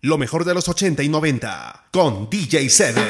Lo mejor de los 80 y 90 con DJ 7.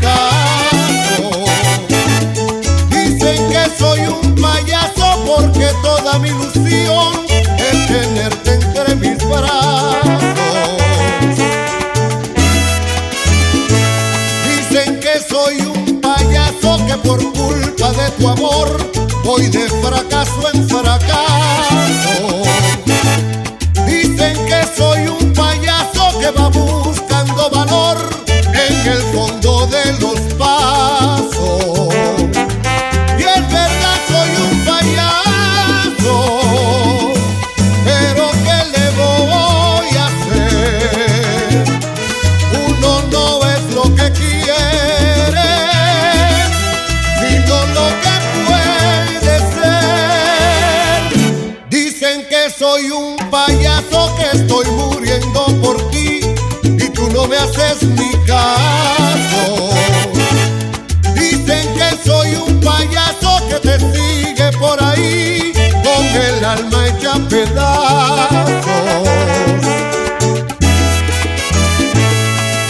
caso. Dicen que soy un payaso porque toda mi ilusión es tenerte entre mis brazos. Dicen que soy un payaso que por culpa de tu amor voy de fracaso en fracaso. pedazos.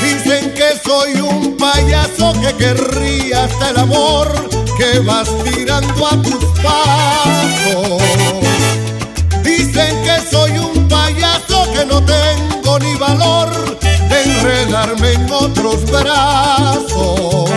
Dicen que soy un payaso que querría hasta el amor que vas tirando a tus pasos. Dicen que soy un payaso que no tengo ni valor de enredarme en otros brazos.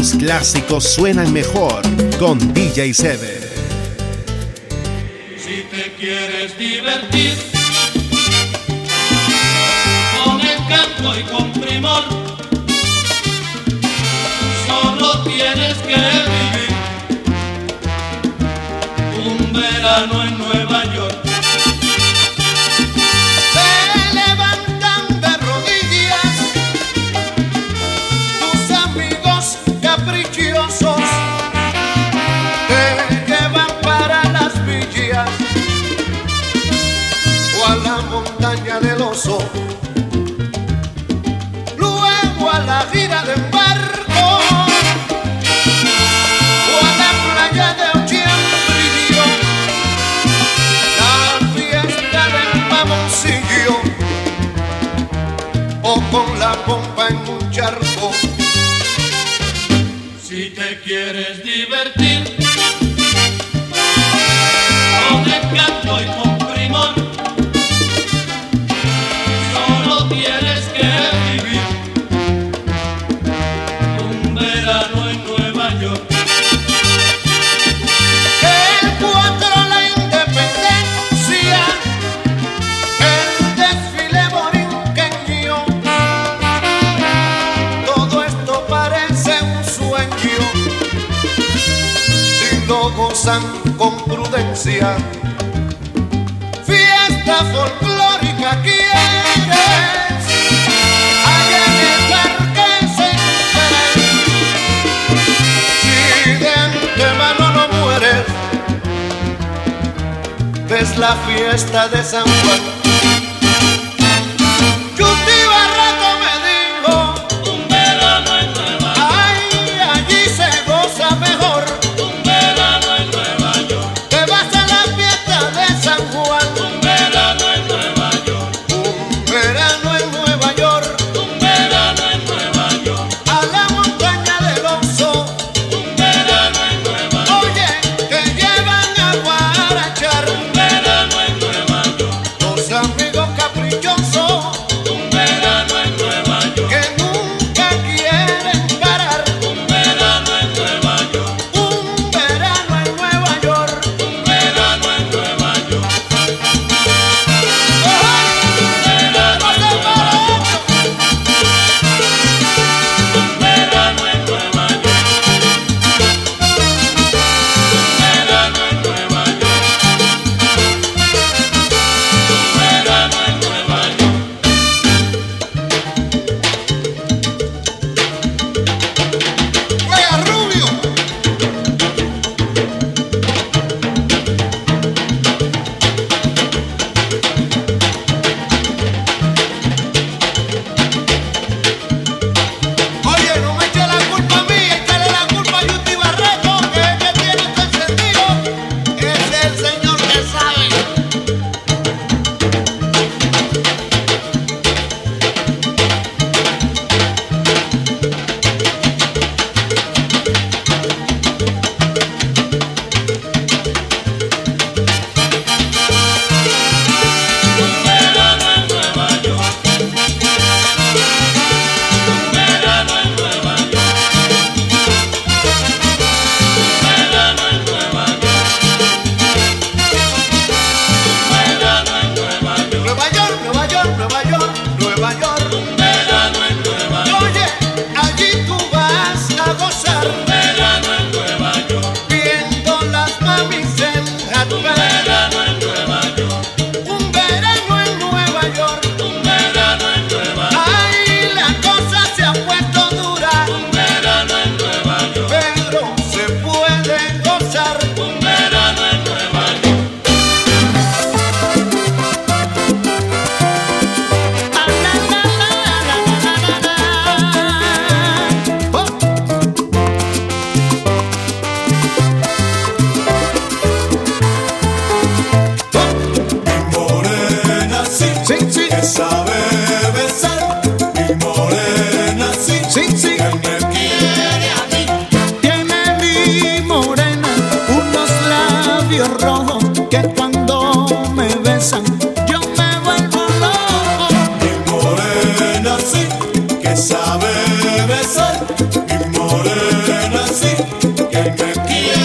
tus clásicos suenan mejor con DJ Sever. Si te quieres divertir con el canto y con primor, solo tienes que vivir un verano en Nueva York. Si te quieres divertir. con prudencia. Fiesta folclórica quieres, allá en el parque se Si de antemano no mueres, ves la fiesta de San Juan.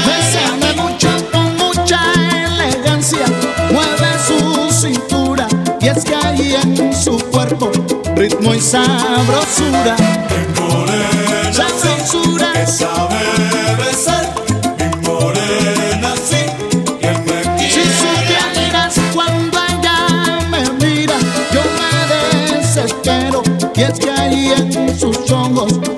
Pensándome mucho con mucha elegancia mueve su cintura y es que ahí en su cuerpo ritmo y sabrosura. chongos